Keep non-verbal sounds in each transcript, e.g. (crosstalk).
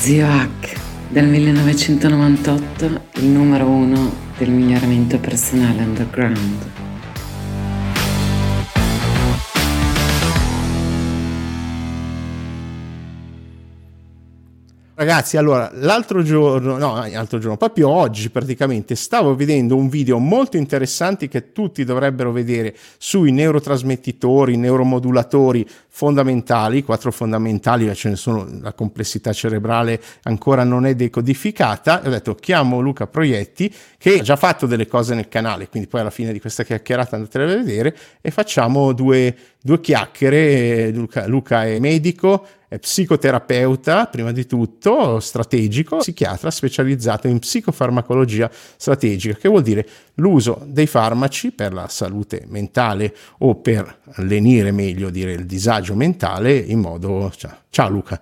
Zio Hack, del 1998, il numero uno del miglioramento personale underground. Ragazzi, allora, l'altro giorno, no, l'altro giorno, proprio oggi praticamente, stavo vedendo un video molto interessante che tutti dovrebbero vedere sui neurotrasmettitori, neuromodulatori fondamentali, quattro fondamentali, ce ne sono, la complessità cerebrale ancora non è decodificata. Ho detto, chiamo Luca Proietti, che ha già fatto delle cose nel canale, quindi poi alla fine di questa chiacchierata andatele a vedere e facciamo due, due chiacchiere. Luca, Luca è medico, è psicoterapeuta, prima di tutto, strategico, psichiatra specializzato in psicofarmacologia strategica, che vuol dire l'uso dei farmaci per la salute mentale o per lenire meglio dire il disagio mentale in modo... Ciao Luca.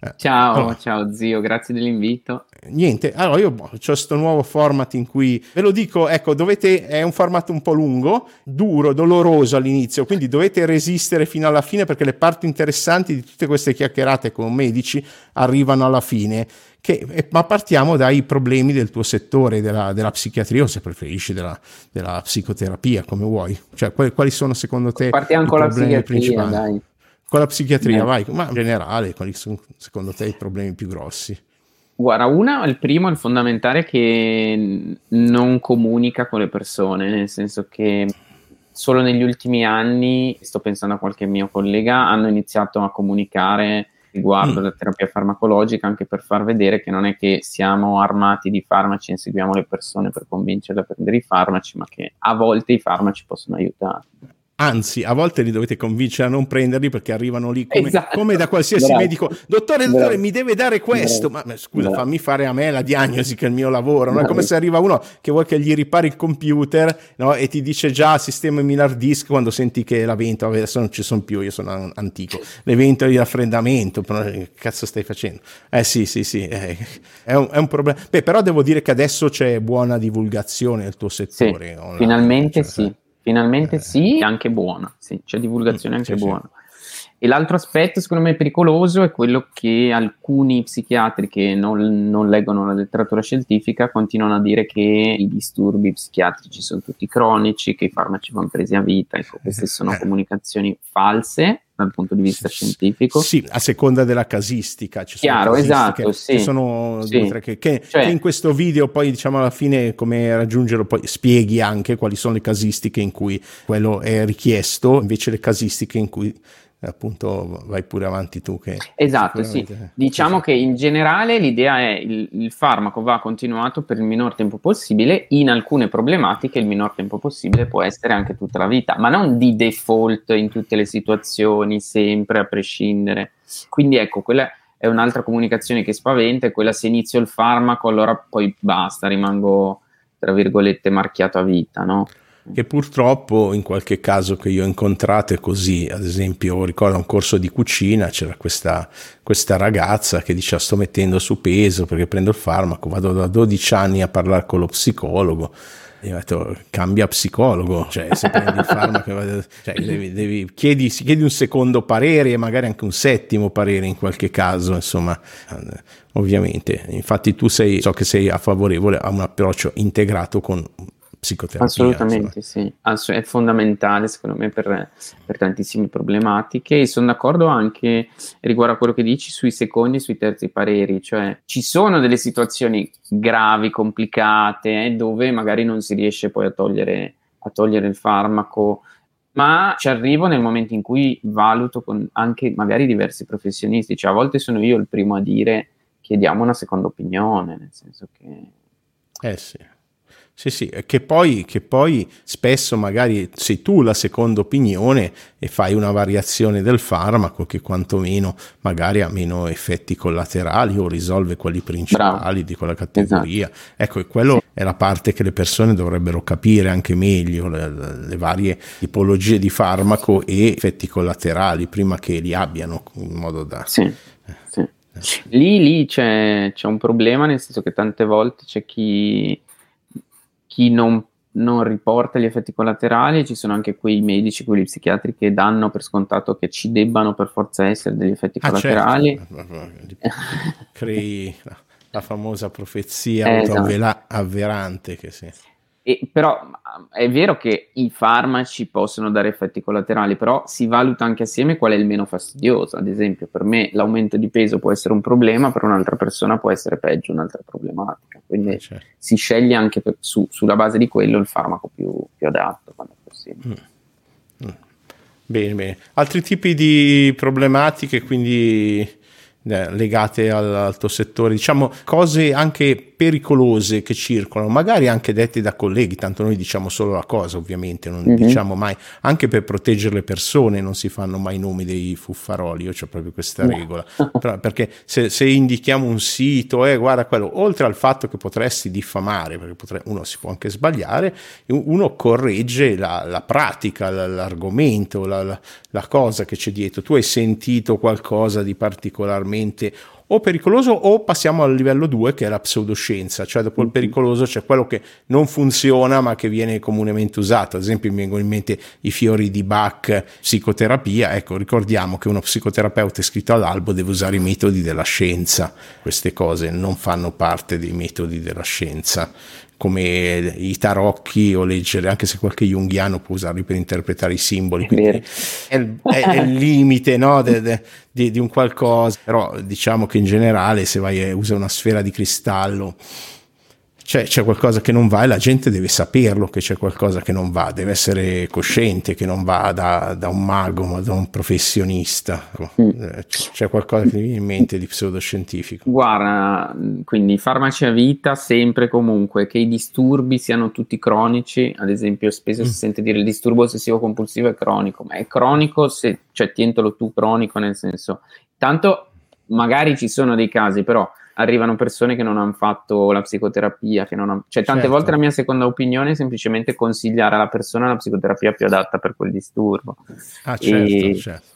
Eh, ciao, allora, ciao zio, grazie dell'invito. Niente, allora io ho questo nuovo format in cui ve lo dico, ecco, dovete, è un format un po' lungo, duro, doloroso all'inizio, quindi dovete resistere fino alla fine perché le parti interessanti di tutte queste chiacchierate con medici arrivano alla fine. Che, ma partiamo dai problemi del tuo settore, della, della psichiatria o se preferisci della, della, psicoterapia, come vuoi. Cioè, quali, quali sono secondo te Partiamo i problemi principali? Dai. Con la psichiatria, eh. vai, ma in generale, quali sono secondo te i problemi più grossi? Guarda, una, il primo, il fondamentale, che non comunica con le persone, nel senso che solo negli ultimi anni, sto pensando a qualche mio collega, hanno iniziato a comunicare riguardo mm. la terapia farmacologica anche per far vedere che non è che siamo armati di farmaci e inseguiamo le persone per convincerle a prendere i farmaci, ma che a volte i farmaci possono aiutare anzi a volte li dovete convincere a non prenderli perché arrivano lì come, esatto. come da qualsiasi Bravo. medico dottore dottore Bravo. mi deve dare questo ma, ma scusa Bravo. fammi fare a me la diagnosi che è il mio lavoro non è come se arriva uno che vuole che gli ripari il computer no? e ti dice già sistema l'hard disk quando senti che la ventola adesso non ci sono più io sono antico le ventole di raffreddamento però che cazzo stai facendo eh sì sì sì eh, è, un, è, un, problema Beh, però devo dire che adesso c'è buona divulgazione nel tuo settore sì, finalmente cioè, sì Finalmente eh. sì, anche buona, sì, c'è divulgazione anche sì, buona. Sì. E l'altro aspetto, secondo me, pericoloso è quello che alcuni psichiatri che non, non, leggono la letteratura scientifica continuano a dire che i disturbi psichiatrici sono tutti cronici, che i farmaci vanno presi a vita. Ecco, queste sono eh. comunicazioni false dal punto di vista scientifico. Sì, a seconda della casistica. Ci Chiaro, sono esatto, sì. Ci sono sì. due che, che, cioè, che, in questo video poi diciamo alla fine come raggiungerlo poi spieghi anche quali sono le casistiche in cui quello è richiesto, invece le casistiche in cui appunto vai pure avanti tu che esatto sì. diciamo sì. che in generale l'idea è il, il farmaco va continuato per il minor tempo possibile in alcune problematiche il minor tempo possibile può essere anche tutta la vita ma non di default in tutte le situazioni sempre a prescindere. Quindi ecco quella è un'altra comunicazione che spaventa è quella se inizio il farmaco allora poi basta rimango tra virgolette marchiato a vita no che purtroppo in qualche caso che io ho incontrato è così, ad esempio ricordo un corso di cucina, c'era questa, questa ragazza che diceva sto mettendo su peso perché prendo il farmaco, vado da 12 anni a parlare con lo psicologo, io ho detto cambia psicologo, cioè se prendi il farmaco cioè, devi, devi, chiedi, chiedi, un secondo parere e magari anche un settimo parere in qualche caso, insomma, ovviamente. Infatti tu sei, so che sei a favorevole a un approccio integrato con psicoterapia. Assolutamente insomma. sì, è fondamentale secondo me per, per, tantissime problematiche e sono d'accordo anche riguardo a quello che dici sui secondi e sui terzi pareri, cioè ci sono delle situazioni gravi, complicate, eh, dove magari non si riesce poi a togliere, a togliere il farmaco ma ci arrivo nel momento in cui valuto con anche magari diversi professionisti, cioè a volte sono io il primo a dire chiediamo una seconda opinione, nel senso che... Eh sì. Sì, sì, che poi, che poi spesso magari sei tu la seconda opinione e fai una variazione del farmaco che quantomeno magari ha meno effetti collaterali o risolve quelli principali Bravo. di quella categoria. Esatto. Ecco, e quello è la parte che le persone dovrebbero capire anche meglio, le, le varie tipologie di farmaco e effetti collaterali prima che li abbiano in modo da... Sì, eh. sì. Lì, lì c'è, c'è un problema, nel senso che tante volte c'è chi chi non non riporta gli effetti collaterali, ci sono anche quei medici, quelli psichiatri che danno per scontato che ci debbano per forza essere degli effetti ah, certo. collaterali. Certo. Crei la famosa profezia eh, esatto. avverante che sì. E, però è vero che i farmaci possono dare effetti collaterali, però si valuta anche assieme qual è il meno fastidioso. Ad esempio, per me l'aumento di peso può essere un problema, per un'altra persona può essere peggio, un'altra problematica. Quindi eh, certo. si sceglie anche per, su, sulla base di quello il farmaco più, più adatto quando è possibile. Mm. Mm. Bene, bene. Altri tipi di problematiche, quindi eh, legate al, al tuo settore, diciamo cose anche pericolose che circolano, magari anche dette da colleghi, tanto noi diciamo solo la cosa ovviamente, non mm-hmm. diciamo mai, anche per proteggere le persone non si fanno mai nomi dei fuffaroli, io ho proprio questa no. regola, perché se, se, indichiamo un sito, eh, guarda quello, oltre al fatto che potresti diffamare, perché potre, uno si può anche sbagliare, uno corregge la, la pratica, l'argomento, la, la, la cosa che c'è dietro, tu hai sentito qualcosa di particolarmente o pericoloso o passiamo al livello 2 che è la pseudoscienza, cioè dopo il mm-hmm. pericoloso c'è quello che non funziona ma che viene comunemente usato, ad esempio mi vengono in mente i fiori di Bach, psicoterapia, ecco ricordiamo che uno psicoterapeuta iscritto all'albo deve usare i metodi della scienza, queste cose non fanno parte dei metodi della scienza, come i tarocchi o leggere, anche se qualche junghiano può usarli per interpretare i simboli. È, è, è, il (laughs) limite no, de, de, di, di, un qualcosa, però diciamo che in generale se vai a usare una sfera di cristallo c'è, c'è, qualcosa che non va e la gente deve saperlo che c'è qualcosa che non va, deve essere cosciente che non va da, da un mago ma da un professionista. Mm. Eh, c'è qualcosa che mi viene in mente di pseudoscientifico. Guarda, quindi farmaci a vita sempre comunque, che i disturbi siano tutti cronici, ad esempio spesso mm. si sente dire il disturbo ossessivo compulsivo è cronico, ma è cronico se, cioè tientelo tu cronico nel senso, tanto magari ci sono dei casi però arrivano persone che non hanno fatto la psicoterapia, che non hanno... cioè tante certo. volte la mia seconda opinione è semplicemente consigliare alla persona la psicoterapia più adatta per quel disturbo. Ah, certo, e, certo.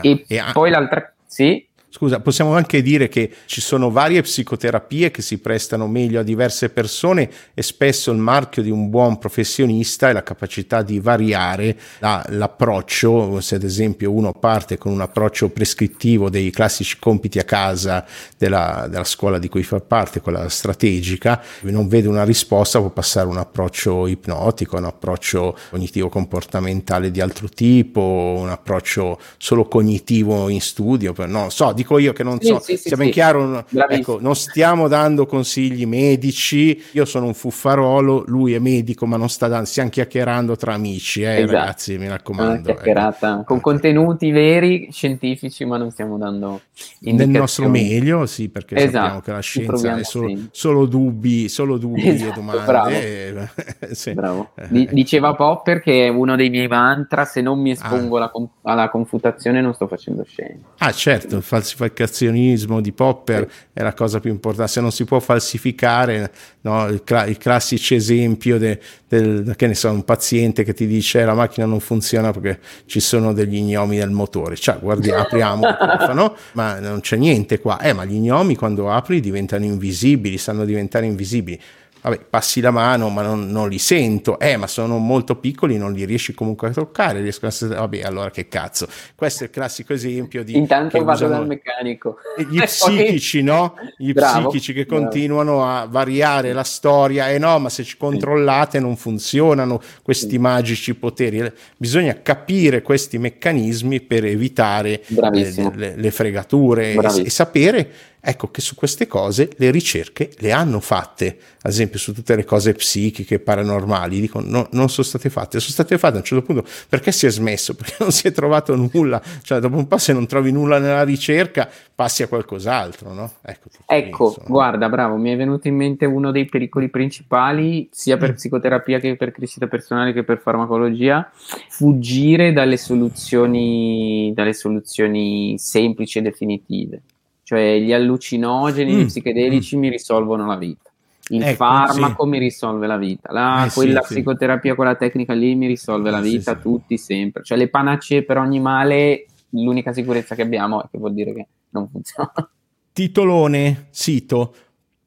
e, e poi l'altra... Sì? Scusa, possiamo anche dire che ci sono varie psicoterapie che si prestano meglio a diverse persone e spesso il marchio di un buon professionista è la capacità di variare la, l'approccio, se ad esempio uno parte con un approccio prescrittivo dei classici compiti a casa della, della scuola di cui fa parte, quella strategica, non vede una risposta, può passare un approccio ipnotico, un approccio cognitivo comportamentale di altro tipo, un approccio solo cognitivo in studio, no, so, di dico io che non so, sì, sì, ben chiaro, ecco, non stiamo dando consigli medici, io sono un fuffarolo, lui è medico, ma non sta dando, stiamo chiacchierando tra amici, eh, esatto. ragazzi, mi raccomando. Ecco. Con contenuti veri, scientifici, ma non stiamo dando nel nostro meglio, sì, perché esatto. sappiamo che la scienza è solo, solo, dubbi, solo dubbi esatto, e domande. Bravo. E, (laughs) sì. bravo. Eh. Diceva Popper che è uno dei miei mantra, se non mi espongo ah. alla, alla confutazione non sto facendo scienza. Ah certo, falsificazione falsificazionismo di Popper è la cosa più importante. Se non si può falsificare, no, il, cla- il, classico esempio del, del, che ne so, un paziente che ti dice eh, la macchina non funziona perché ci sono degli gnomi nel motore. Cioè, guardi, (laughs) apriamo il cofano, ma non c'è niente qua. Eh, ma gli gnomi quando apri diventano invisibili, stanno diventare invisibili vabbè, passi la mano ma non, non, li sento, eh ma sono molto piccoli, non li riesci comunque a toccare, riesco a... vabbè allora che cazzo, questo è il classico esempio di... Intanto vado dal meccanico. Gli (laughs) psichici, no? Gli bravo, psichici che bravo. continuano a variare la storia, e eh no ma se ci controllate non funzionano questi sì. magici poteri, bisogna capire questi meccanismi per evitare le, le, le, fregature e, e sapere Ecco che su queste cose le ricerche le hanno fatte, ad esempio su tutte le cose psichiche, paranormali, dicono no, non sono state fatte, sono state fatte a un certo punto perché si è smesso, (laughs) perché non si è trovato nulla, cioè dopo un po' se non trovi nulla nella ricerca passi a qualcos'altro, no? Ecco, ecco guarda, bravo, mi è venuto in mente uno dei pericoli principali, sia per mm. psicoterapia che per crescita personale che per farmacologia, fuggire dalle soluzioni, dalle soluzioni semplici e definitive cioè gli allucinogeni, mm. gli psichedelici mm. mi risolvono la vita. Il ecco, farmaco sì. mi risolve la vita, la, eh, quella sì, psicoterapia, sì. quella tecnica lì mi risolve la vita, tutti sempre. Cioè le panacee per ogni male, l'unica sicurezza che abbiamo è che vuol dire che non funziona. Titolone, sito,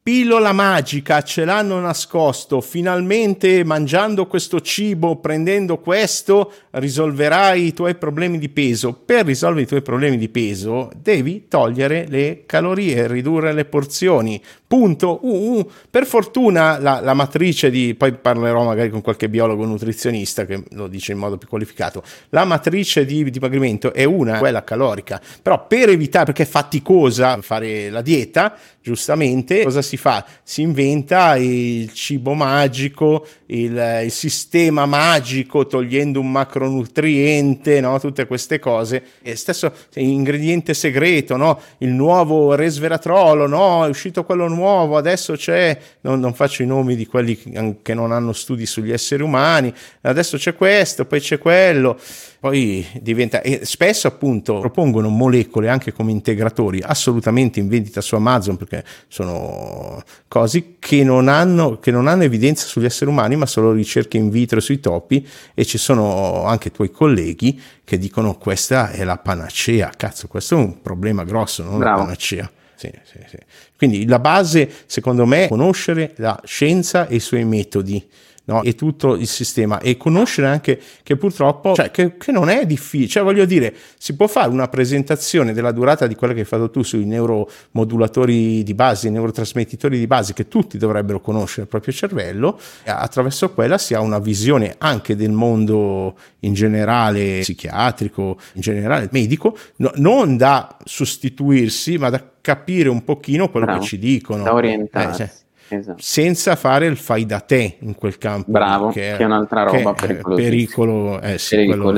pillola magica, ce l'hanno nascosto, finalmente mangiando questo cibo, prendendo questo, risolverai i tuoi problemi di peso. Per risolvere i tuoi problemi di peso devi togliere le calorie, ridurre le porzioni. Punto. Uh, uh. Per fortuna la, la, matrice di, poi parlerò magari con qualche biologo nutrizionista che lo dice in modo più qualificato, la matrice di dimagrimento è una, quella calorica, però per evitare, perché è faticosa fare la dieta, giustamente, cosa si fa? Si inventa il cibo magico, il, il sistema magico, togliendo un macronutriente, no? tutte queste cose. E stesso ingrediente segreto, no? il nuovo resveratrolo, no? è uscito quello nuovo, adesso c'è, non, non faccio i nomi di quelli che non hanno studi sugli esseri umani, adesso c'è questo, poi c'è quello poi diventa e spesso appunto propongono molecole anche come integratori assolutamente in vendita su Amazon perché sono cose che non hanno, che non hanno evidenza sugli esseri umani ma solo ricerche in vitro sui topi e ci sono anche tuoi colleghi che dicono questa è la panacea cazzo questo è un problema grosso non Bravo. la panacea sì, sì, sì. Quindi la base, secondo me, è conoscere la scienza e i suoi metodi no? e tutto il sistema e conoscere anche che purtroppo, cioè che, che, non è difficile, cioè voglio dire, si può fare una presentazione della durata di quella che hai fatto tu sui neuromodulatori di base, i neurotrasmettitori di base che tutti dovrebbero conoscere il proprio cervello, e attraverso quella si ha una visione anche del mondo in generale psichiatrico, in generale medico, no, non da sostituirsi, ma da capire un pochino quello Bravo, che ci dicono. Da orientare. Eh, cioè, esatto. senza fare il fai da te in quel campo. Bravo, che è, che è un'altra roba. Pericolo, eh, sì, lo,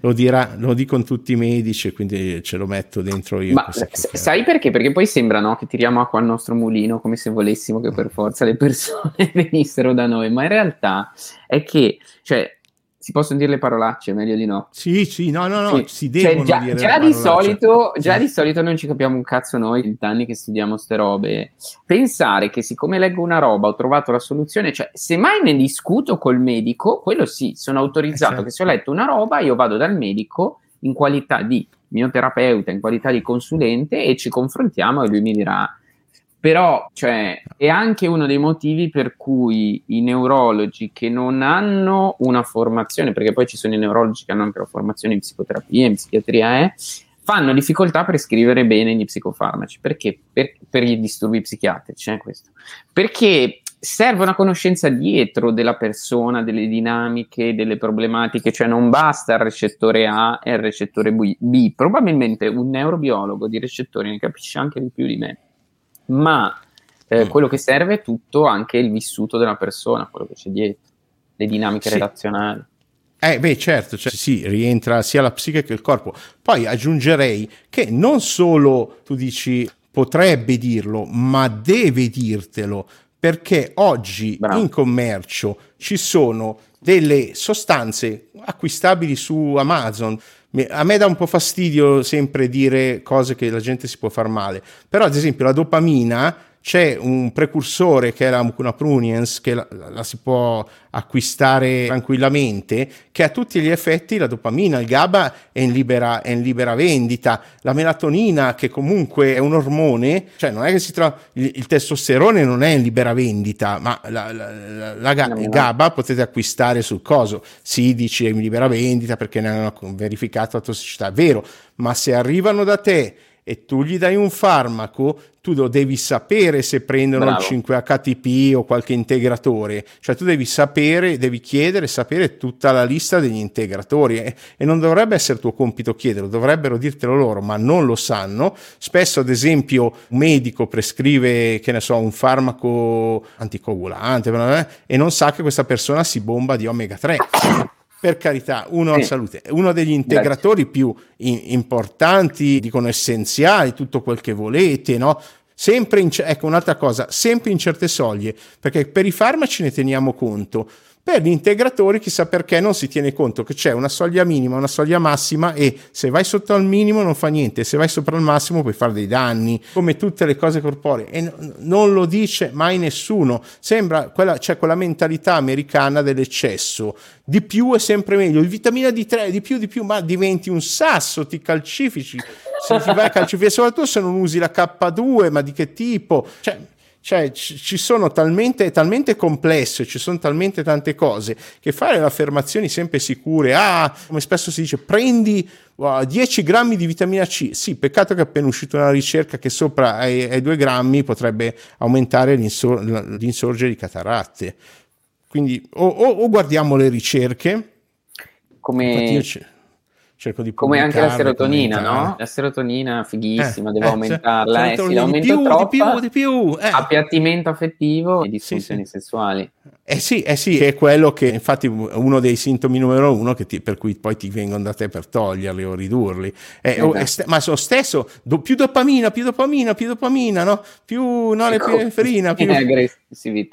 lo, dirà, lo dicono tutti i medici, quindi ce lo metto dentro io. Ma sai perché? Perché poi sembra no, che tiriamo acqua al nostro mulino come se volessimo che per forza le persone (laughs) venissero da noi, ma in realtà è che, cioè, si possono dire le parolacce, meglio di no. Sì, sì, no, no, no, sì. si cioè, devono cioè, già, dire già di solito, Già di solito non ci capiamo un cazzo noi, anni che studiamo ste robe. Pensare che siccome leggo una roba ho trovato la soluzione, cioè se mai ne discuto col medico, quello sì, sono autorizzato eh, certo. che se ho letto una roba io vado dal medico in qualità di mio terapeuta, in qualità di consulente e ci confrontiamo e lui mi dirà però cioè, è anche uno dei motivi per cui i neurologi che non hanno una formazione, perché poi ci sono i neurologi che hanno anche la formazione in psicoterapia, in psichiatria, eh, fanno difficoltà a prescrivere bene gli psicofarmaci. Perché? Per, per gli disturbi psichiatrici, eh, questo. Perché serve una conoscenza dietro della persona, delle dinamiche, delle problematiche, cioè non basta il recettore A e il recettore B. Probabilmente un neurobiologo di recettori ne capisce anche di più di me ma eh, mm. quello che serve è tutto anche il vissuto della persona, quello che c'è dietro, le dinamiche sì. relazionali. Eh, beh, certo, cioè, sì, rientra sia la psiche che il corpo. Poi aggiungerei che non solo tu dici potrebbe dirlo, ma deve dirtelo, perché oggi Bravo. in commercio ci sono delle sostanze acquistabili su Amazon. A me dà un po' fastidio sempre dire cose che la gente si può far male, però ad esempio la dopamina c'è un precursore che è la mucuna pruniens che la, la, si può acquistare tranquillamente che a tutti gli effetti la dopamina, il GABA è in libera, è in libera vendita. La melatonina che comunque è un ormone cioè non è che si trova il, il testosterone non è in libera vendita ma la, la, la il GABA potete acquistare sul coso. Si dice in libera vendita perché ne hanno verificato la tossicità è vero ma se arrivano da te e tu gli dai un farmaco, tu lo devi sapere se prendono Bravo. il 5-HTP o qualche integratore, cioè tu devi sapere, devi chiedere, sapere tutta la lista degli integratori e, e non dovrebbe essere tuo compito chiederlo, dovrebbero dirtelo loro, ma non lo sanno. Spesso, ad esempio, un medico prescrive, che ne so, un farmaco anticoagulante eh, e non sa che questa persona si bomba di omega 3 per carità, uno sì. salute, uno degli integratori Grazie. più in, importanti, dicono essenziali, tutto quel che volete, no? Sempre in, ecco un'altra cosa, sempre in certe soglie, perché per i farmaci ne teniamo conto, per gli integratori chissà perché non si tiene conto che c'è una soglia minima, una soglia massima e se vai sotto al minimo non fa niente, se vai sopra il massimo puoi fare dei danni, come tutte le cose corporee e n- non lo dice mai nessuno. Sembra quella, c'è quella mentalità americana dell'eccesso. Di più è sempre meglio, il vitamina D3 di più di più, ma diventi un sasso, ti calcifici. Se ti vai a calcificare, soprattutto se non usi la K2, ma di che tipo? Cioè, cioè ci sono talmente, talmente complesse, ci sono talmente tante cose che fare le affermazioni sempre sicure, ah, come spesso si dice, prendi wow, 10 grammi di vitamina C, sì, peccato che è appena uscita una ricerca che sopra ai, ai 2 grammi potrebbe aumentare l'insor- l'insorgere di cataratte. Quindi o, o, o guardiamo le ricerche, come cerco di Come anche la serotonina, no? La serotonina fighissima, eh, devo eh, aumentarla, eh, sì, l'aumento di più, troppa, di più, di più, eh. appiattimento affettivo e disfunzioni sì, sì. sessuali. Eh sì, eh sì, è quello che infatti uno dei sintomi numero uno ti, per cui poi ti vengono da te per toglierli o ridurli. Eh, esatto. ma lo stesso, do, più dopamina, più dopamina, più dopamina, no? Più norepineferina, più,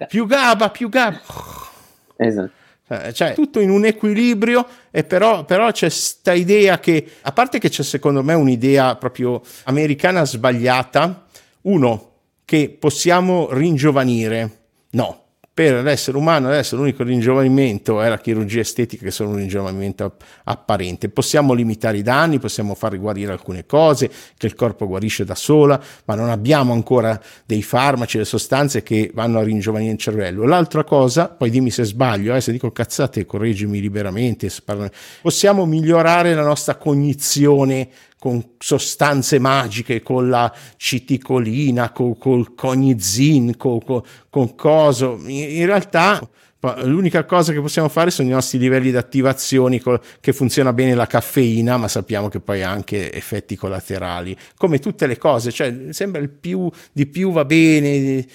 più GABA, più GABA. Esatto. Eh, cioè tutto in un equilibrio e però, però c'è questa idea che a parte che c'è secondo me un'idea proprio americana sbagliata uno che possiamo ringiovanire. No per l'essere umano adesso l'unico ringiovanimento è la chirurgia estetica che sono un ringiovanimento apparente. Possiamo limitare i danni, possiamo far guarire alcune cose, che il corpo guarisce da sola, ma non abbiamo ancora dei farmaci, delle sostanze che vanno a ringiovanire il cervello. L'altra cosa, poi dimmi se sbaglio, eh, se dico cazzate correggimi liberamente, possiamo migliorare la nostra cognizione con sostanze magiche, con la citicolina, con, conizin, con, con, con coso. In realtà L'unica cosa che possiamo fare sono i nostri livelli di attivazione che funziona bene la caffeina, ma sappiamo che poi ha anche effetti collaterali. Come tutte le cose, cioè sembra il più di più va bene.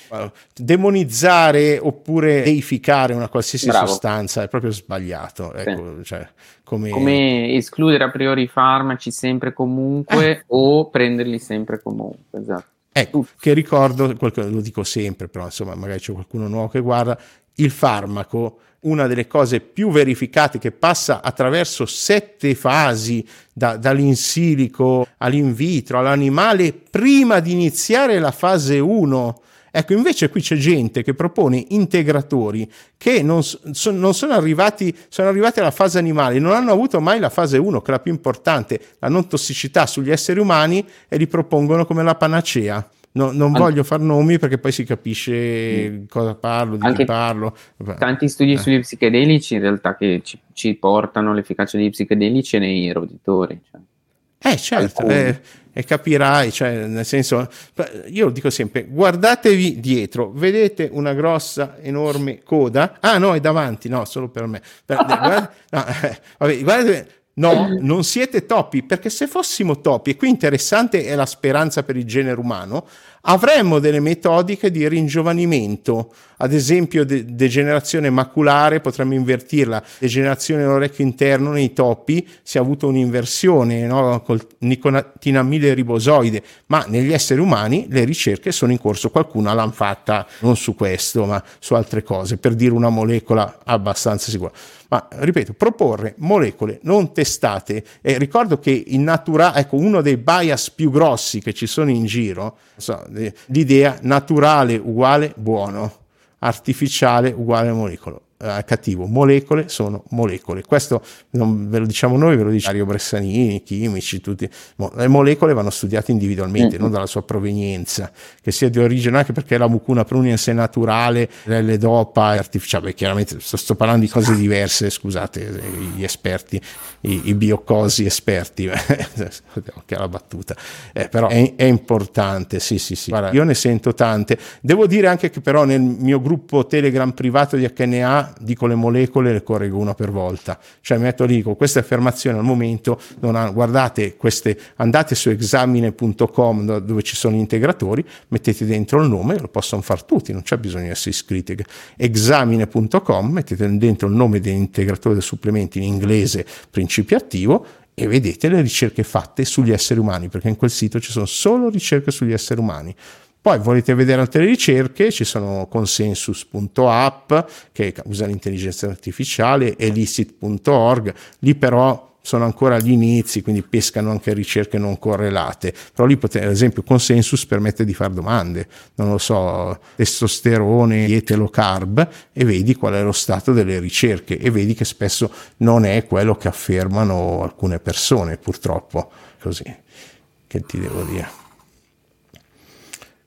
Demonizzare oppure deificare una qualsiasi Bravo. sostanza è proprio sbagliato. Ecco, sì. cioè, come... come... escludere a priori i farmaci sempre comunque eh. o prenderli sempre comunque. Esatto. Ecco, che ricordo, lo dico sempre, però insomma magari c'è qualcuno nuovo che guarda, il farmaco, una delle cose più verificate che passa attraverso sette fasi, da, dall'insilico all'in vitro, all'animale, prima di iniziare la fase 1. Ecco, invece qui c'è gente che propone integratori che non, so, non sono, arrivati, sono arrivati alla fase animale, non hanno avuto mai la fase 1, che è la più importante, la non tossicità sugli esseri umani, e li propongono come la panacea. No, non An- voglio far nomi perché poi si capisce mm. cosa parlo, di Anche chi parlo. Tanti studi eh. sugli psichedelici in realtà che ci, ci, portano l'efficacia degli psichedelici nei roditori. Cioè. Eh certo, eh, e capirai, cioè, nel senso, io lo dico sempre, guardatevi dietro, vedete una grossa, enorme coda? Ah no, è davanti, no, solo per me. guarda, (laughs) no, eh, vabbè, guardate, No, non siete topi, perché se fossimo topi, e qui interessante è la speranza per il genere umano, avremmo delle metodiche di ringiovanimento, ad esempio de- degenerazione maculare, potremmo invertirla, degenerazione dell'orecchio interno nei topi, si è avuto un'inversione no? col nicotinamide ribosoide, ma negli esseri umani le ricerche sono in corso, qualcuna l'ha fatta non su questo, ma su altre cose, per dire una molecola abbastanza sicura ma ripeto, proporre molecole non testate. E ricordo che in natura, ecco, uno dei bias più grossi che ci sono in giro, so, l'idea naturale uguale buono, artificiale uguale molecolo eh, cattivo. Molecole sono molecole. Questo non ve lo diciamo noi, ve lo dice Mario Bressanini, chimici, tutti. Le molecole vanno studiate individualmente, mm. non dalla sua provenienza, che sia di origine, anche perché la mucuna pruniense è naturale, l'L-dopa è artificiale. Beh, chiaramente sto, sto, parlando di cose diverse, scusate, gli esperti, i, i biocosi esperti, (laughs) che la battuta. Eh, però è, è, importante, sì, sì, sì. Guarda, io ne sento tante. Devo dire anche che però nel mio gruppo Telegram privato di HNA dico le molecole le correggo una per volta. Cioè metto lì, dico queste affermazioni al momento hanno, guardate queste, andate su examine.com dove ci sono gli integratori, mettete dentro il nome, lo possono fare tutti, non c'è bisogno di essere iscritti. Examine.com, mettete dentro il nome dell'integratore dei supplementi in inglese principio attivo e vedete le ricerche fatte sugli esseri umani, perché in quel sito ci sono solo ricerche sugli esseri umani. Poi volete vedere altre ricerche, ci sono consensus.app che usa l'intelligenza artificiale, elicit.org, lì però sono ancora agli inizi, quindi pescano anche ricerche non correlate. Però lì, potete, ad esempio, Consensus permette di fare domande, non lo so, testosterone, diete low carb, e vedi qual è lo stato delle ricerche e vedi che spesso non è quello che affermano alcune persone, purtroppo. Così, che ti devo dire?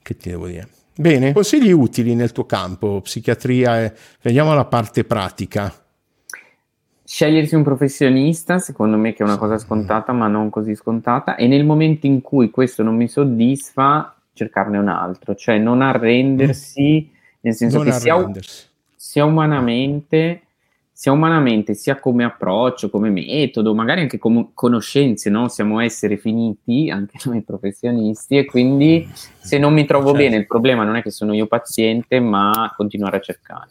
Che ti devo dire? Bene, consigli utili nel tuo campo, psichiatria, e... vediamo la parte pratica. Scegliersi un professionista, secondo me che è una cosa scontata, ma non così scontata, e nel momento in cui questo non mi soddisfa, cercarne un altro, cioè non arrendersi, nel senso non che sia, sia umanamente sia umanamente, sia come approccio, come metodo, magari anche come conoscenze, no? Siamo esseri finiti, anche (laughs) noi professionisti, e quindi se non mi trovo certo. bene, il problema non è che sono io paziente, ma continuare a cercare.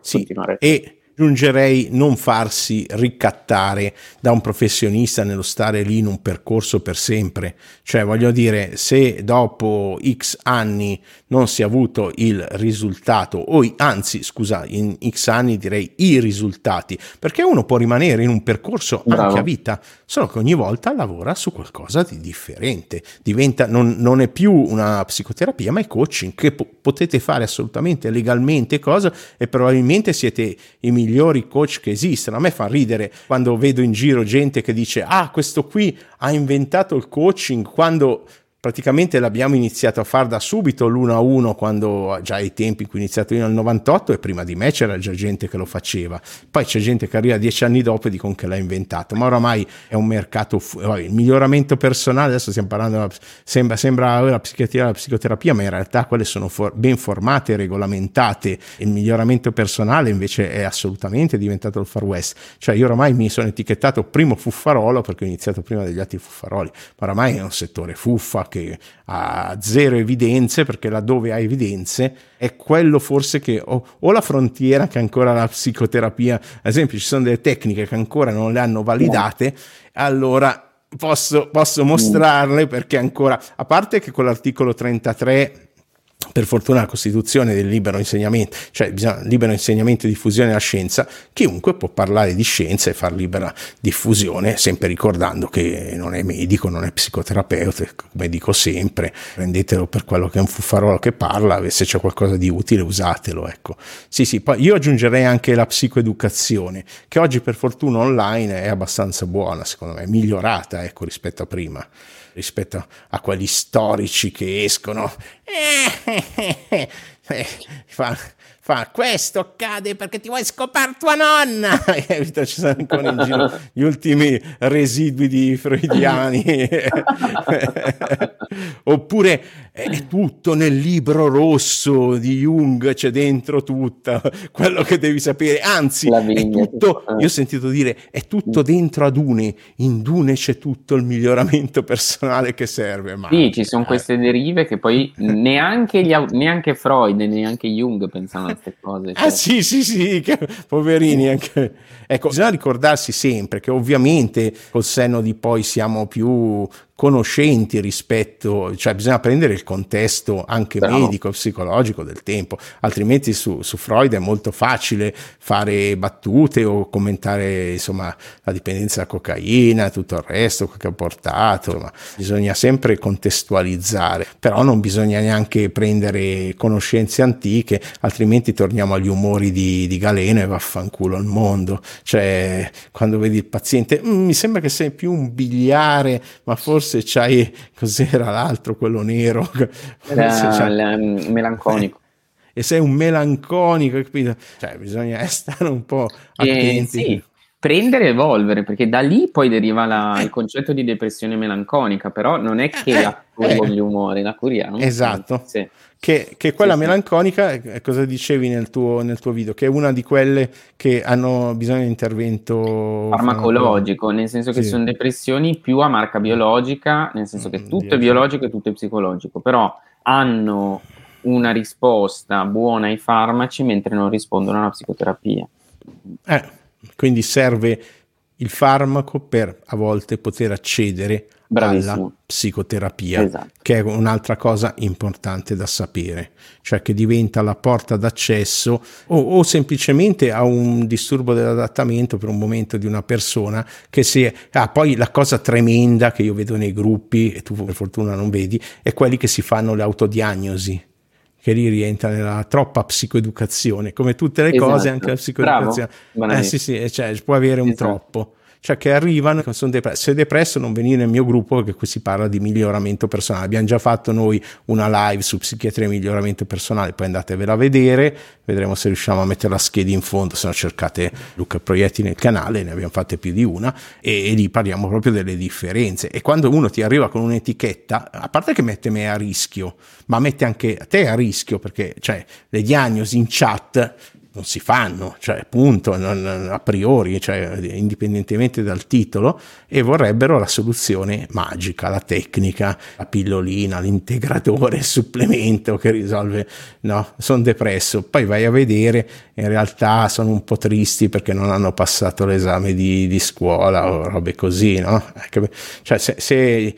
Sì, continuare a cercare. e aggiungerei non farsi ricattare da un professionista nello stare lì in un percorso per sempre. Cioè, voglio dire, se dopo X anni non si è avuto il risultato, o anzi, scusa, in X anni direi i risultati, perché uno può rimanere in un percorso Bravo. anche a vita, solo che ogni volta lavora su qualcosa di differente. Diventa, non, non è più una psicoterapia, ma è coaching che po- potete fare assolutamente legalmente cosa e probabilmente siete i migliori migliori coach che esistono. A me fa ridere quando vedo in giro gente che dice ah questo qui ha inventato il coaching quando praticamente l'abbiamo iniziato a fare da subito l'uno a uno quando già ai tempi in cui ho iniziato io nel 98 e prima di me c'era già gente che lo faceva. Poi c'è gente che arriva dieci anni dopo e dicono che l'ha inventato ma oramai è un mercato fu- il miglioramento personale adesso stiamo parlando sembra, sembra la psichiatria la psicoterapia ma in realtà quelle sono for- ben formate regolamentate. Il miglioramento personale invece è assolutamente diventato il far west. Cioè io oramai mi sono etichettato primo fuffarolo perché ho iniziato prima degli altri fuffaroli ma oramai è un settore fuffa che ha zero evidenze, perché laddove ha evidenze è quello forse che o, o la frontiera che ancora la psicoterapia, ad esempio ci sono delle tecniche che ancora non le hanno validate, allora posso, posso mostrarle perché ancora, a parte che con l'articolo 33 per fortuna la Costituzione del libero insegnamento, cioè libero insegnamento e diffusione della scienza, chiunque può parlare di scienza e far libera diffusione, sempre ricordando che non è medico, non è psicoterapeuta, come dico sempre, prendetelo per quello che è un fuffarolo che parla, se c'è qualcosa di utile usatelo, ecco. Sì, sì, poi io aggiungerei anche la psicoeducazione, che oggi per fortuna online è abbastanza buona, secondo me, migliorata, ecco, rispetto a prima rispetto a quelli storici che escono. Eh, fa, fa, questo accade perché ti vuoi scopare tua nonna. (laughs) Ci sono ancora in giro gli ultimi residui di freudiani. (laughs) Oppure è tutto nel libro rosso di Jung, c'è dentro tutto quello che devi sapere. Anzi, è tutto, io ho sentito dire, è tutto dentro a Dune. In Dune c'è tutto il miglioramento personale che serve. Ma, sì, ci sono eh. queste derive che poi (laughs) neanche, gli, neanche Freud e neanche Jung pensano queste cose. Ah, cioè. Ah sì, sì, sì, che, poverini. Anche. Ecco, bisogna ricordarsi sempre che ovviamente col senno di poi siamo più conoscenti rispetto, cioè bisogna prendere il contesto anche Bravo. medico, psicologico del tempo, altrimenti su, su, Freud è molto facile fare battute o commentare insomma la dipendenza da cocaina, tutto il resto che ha portato, insomma, bisogna sempre contestualizzare, però non bisogna neanche prendere conoscenze antiche, altrimenti torniamo agli umori di, di Galeno e vaffanculo al mondo, cioè quando vedi il paziente, mm, mi sembra che sei più un biliare, ma forse forse c'hai (laughs) cos'era l'altro, quello nero. (laughs) La, la, melanconico. Eh, e sei un melanconico, capito? Cioè, bisogna (laughs) stare un po' eh, attenti. Eh, sì, prendere e evolvere, perché da lì poi deriva la, il concetto di depressione melanconica, però non è che eh, la curiamo eh, gli umori, la curiamo. Esatto. Sì che, che quella sì, melanconica, eh, cosa dicevi nel tuo, nel tuo, video, che è una di quelle che hanno bisogno di intervento farmacologico, nel senso che sì. sono depressioni più a marca biologica, nel senso che mm, tutto è biologico e tutto è psicologico, però hanno una risposta buona ai farmaci mentre non rispondono alla psicoterapia. Eh, quindi serve il farmaco per a volte poter accedere Bravissimo. alla psicoterapia, esatto. che è un'altra cosa importante da sapere, cioè che diventa la porta d'accesso o, o, semplicemente a un disturbo dell'adattamento per un momento di una persona che si è... Ah, poi la cosa tremenda che io vedo nei gruppi, e tu per fortuna non vedi, è quelli che si fanno le autodiagnosi che lì rientra nella troppa psicoeducazione, come tutte le esatto. cose anche la psicoeducazione. Bravo, eh sì sì, cioè, può avere un esatto. troppo cioè che arrivano e sono depresso. Se depresso non venire nel mio gruppo perché qui si parla di miglioramento personale. Abbiamo già fatto noi una live su psichiatria e miglioramento personale, poi andatevela a vedere, vedremo se riusciamo a mettere la scheda in fondo, se no cercate Luca Proietti nel canale, ne abbiamo fatte più di una e, e lì parliamo proprio delle differenze. E quando uno ti arriva con un'etichetta, a parte che mette me a rischio, ma mette anche te a rischio perché cioè, le diagnosi in chat non si fanno, cioè punto, non, a priori, cioè, indipendentemente dal titolo, e vorrebbero la soluzione magica, la tecnica, la pillolina, l'integratore, il supplemento che risolve, no, sono depresso, poi vai a vedere, in realtà sono un po' tristi perché non hanno passato l'esame di, di scuola o robe così, no? Cioè se, se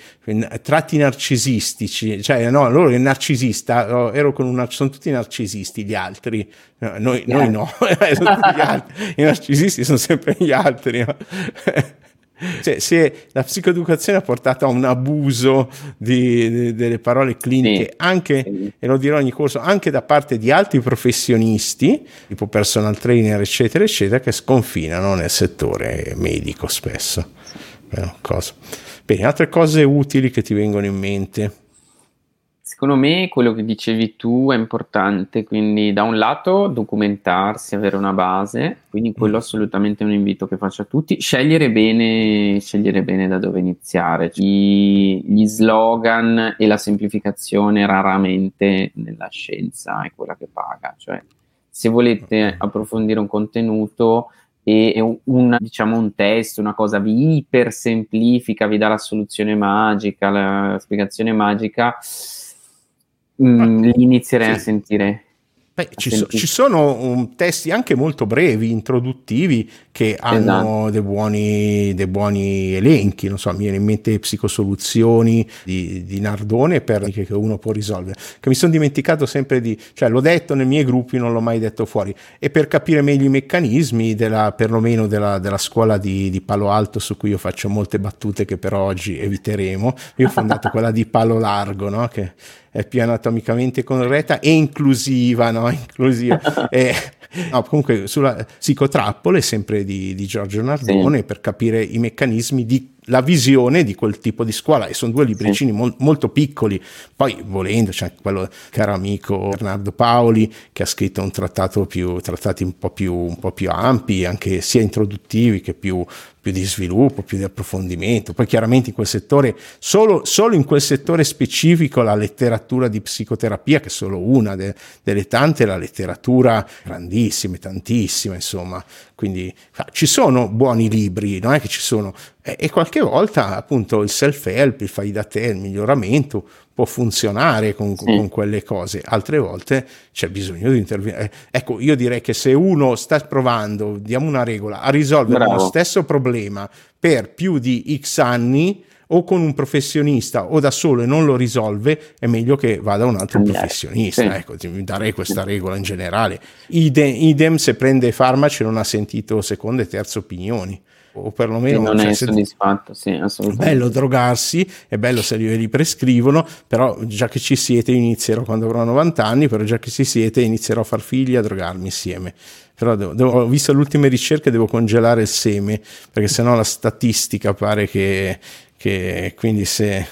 tratti narcisistici, cioè no, loro è narcisista, ero con una, sono tutti narcisisti gli altri, noi, yeah. noi no, (laughs) i narcisisti sono sempre gli altri. No? (laughs) Cioè, se la psicoeducazione ha portato a un abuso di, di, delle parole cliniche, sì. anche, e lo dirò ogni corso, anche da parte di altri professionisti, tipo personal trainer, eccetera, eccetera, che sconfinano nel settore medico spesso. Bene, altre cose utili che ti vengono in mente? Secondo me quello che dicevi tu è importante, quindi da un lato documentarsi, avere una base, quindi quello mm. assolutamente è un invito che faccio a tutti, scegliere bene, scegliere bene da dove iniziare, gli, gli slogan e la semplificazione raramente nella scienza è quella che paga, cioè se volete approfondire un contenuto e un, diciamo, un test, una cosa vi ipersemplifica, vi dà la soluzione magica, la spiegazione magica, mm, li inizierei sì. a sentire. Beh, ci, so, ci, sono um, testi anche molto brevi, introduttivi, che hanno esatto. dei, buoni, dei, buoni, elenchi. Non so, mi viene in mente Psicosoluzioni di, di Nardone per che uno può risolvere. Che mi sono dimenticato sempre di, cioè l'ho detto nei miei gruppi, non l'ho mai detto fuori. E per capire meglio i meccanismi, della, perlomeno della, della scuola di, di, Palo Alto, su cui io faccio molte battute che per oggi eviteremo. Io ho fondato quella di Palo Largo, no? che è più anatomicamente corretta e inclusiva, no? (laughs) Inclusiva. e, no, comunque sulla psicotrappole, sempre di, di Giorgio Nardone, sì. per capire i meccanismi di la visione di quel tipo di scuola e sono due libricini sì. mol, molto piccoli poi volendo c'è anche quello caro amico Bernardo Paoli che ha scritto un trattato più trattati un po' più, un po più ampi anche sia introduttivi che più, più di sviluppo, più di approfondimento. Poi chiaramente in quel settore, solo, solo in quel settore specifico, la letteratura di psicoterapia, che è solo una de, delle tante, la letteratura grandissima, tantissima, insomma. Quindi ci sono buoni libri, non è che ci sono, e, qualche volta appunto il self-help, il fai da te, il miglioramento può funzionare con, sì. con, quelle cose, altre volte c'è bisogno di intervenire. Ecco, io direi che se uno sta provando, diamo una regola, a risolvere Bravo. lo stesso problema per più di X anni, o con un professionista o da solo e non lo risolve, è meglio che vada un altro Cambiare. professionista. Sì. Ecco, ti darei questa regola in generale. Idem, idem se prende farmaci non ha sentito seconda e terza opinioni o perlomeno non cioè, è soddisfatto, sì, assolutamente. È bello drogarsi, è bello se li, li prescrivono, però già che ci siete inizierò quando avrò 90 anni, però già che ci siete inizierò a far figli a drogarmi insieme. Però devo, devo, ho visto le ultime ricerche, devo congelare il seme, perché sennò la statistica pare che, che quindi se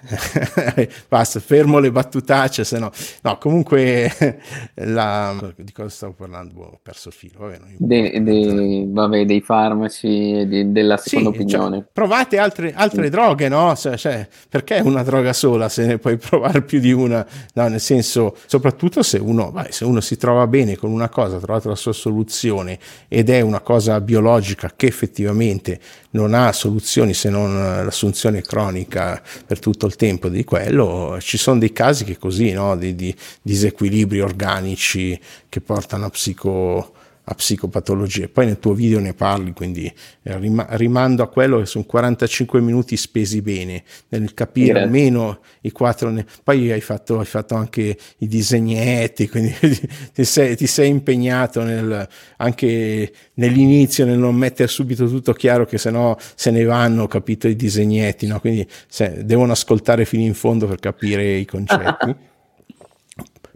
(laughs) Basta, fermo le battutacce, se no. No, comunque, (laughs) la... di cosa stavo parlando? Boh, ho perso il filo. Vabbè, de, de, vabbè dei farmaci e de, della seconda sì, opinione. Cioè, provate altre, altre sì. droghe, no? Cioè, cioè, perché una droga sola se ne puoi (laughs) provare più di una? No, nel senso, soprattutto se uno, vai, se uno si trova bene con una cosa, ha trovato la sua soluzione ed è una cosa biologica che effettivamente non ha soluzioni se non l'assunzione cronica per tutto il tempo di quello, ci sono dei casi che così, no? di, di disequilibri organici che portano a psico a psicopatologie. Poi nel tuo video ne parli, quindi eh, rimando a quello che sono 45 minuti spesi bene nel capire yeah. almeno i quattro. Ne- poi hai fatto, hai fatto, anche i disegnetti, quindi (laughs) ti sei, ti sei impegnato nel, anche nell'inizio nel non mettere subito tutto chiaro, che sennò se ne vanno, capito, i disegnetti, no? quindi se, devono ascoltare fino in fondo per capire i concetti. (laughs)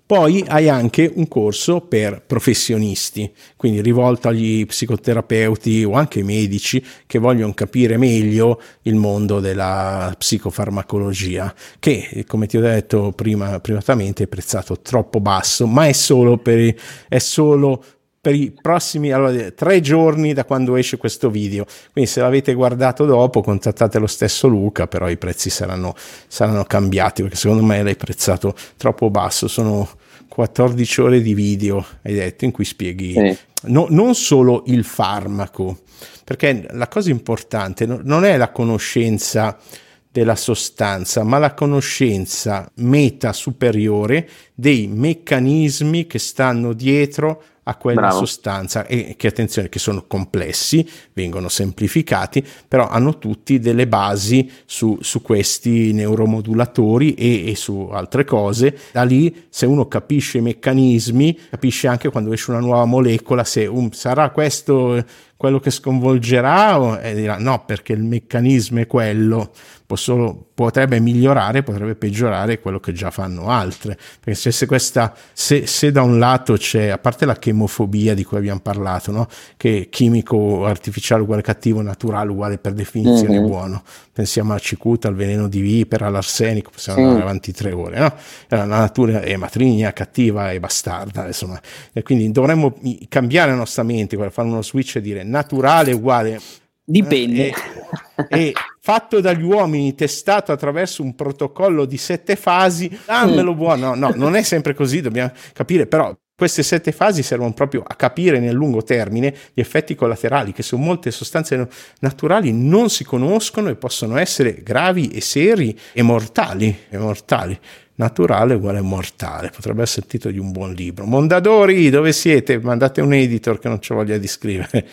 Poi hai anche un corso per professionisti, quindi rivolto agli psicoterapeuti o anche medici che vogliono capire meglio il mondo della psicofarmacologia, che come ti ho detto prima, privatamente è prezzato troppo basso, ma è solo per, è solo per i prossimi allora, tre giorni da quando esce questo video. Quindi se l'avete guardato dopo contattate lo stesso Luca, però i prezzi saranno, saranno cambiati perché secondo me l'hai prezzato troppo basso. Sono 14 ore di video, hai detto, in cui spieghi sì. no, non solo il farmaco, perché la cosa importante non è la conoscenza della sostanza, ma la conoscenza meta superiore dei meccanismi che stanno dietro a quella Bravo. sostanza e che attenzione che sono complessi, vengono semplificati, però hanno tutti delle basi su, su questi neuromodulatori e, e, su altre cose. Da lì se uno capisce i meccanismi, capisce anche quando esce una nuova molecola se um, sarà questo quello che sconvolgerà e dirà no perché il meccanismo è quello solo, potrebbe migliorare potrebbe peggiorare quello che già fanno altre perché se, se, questa, se, se da un lato c'è a parte la chemofobia di cui abbiamo parlato no? che chimico artificiale uguale cattivo naturale uguale per definizione mm-hmm. buono pensiamo alla cicuta al veleno di vipera all'arsenico possiamo sì. andare avanti tre ore no? la natura è matrigna cattiva e bastarda insomma e quindi dovremmo cambiare la nostra mente fare uno switch e dire naturale uguale Dipende. E, fatto dagli uomini, testato attraverso un protocollo di sette fasi, dammelo mm. buono. No, no, non è sempre così, dobbiamo capire, però queste sette fasi servono proprio a capire nel lungo termine gli effetti collaterali che su molte sostanze naturali non si conoscono e possono essere gravi e seri e mortali. E mortali naturale uguale mortale, potrebbe essere il titolo di un buon libro. Mondadori, dove siete? Mandate un editor che non c'è voglia di scrivere.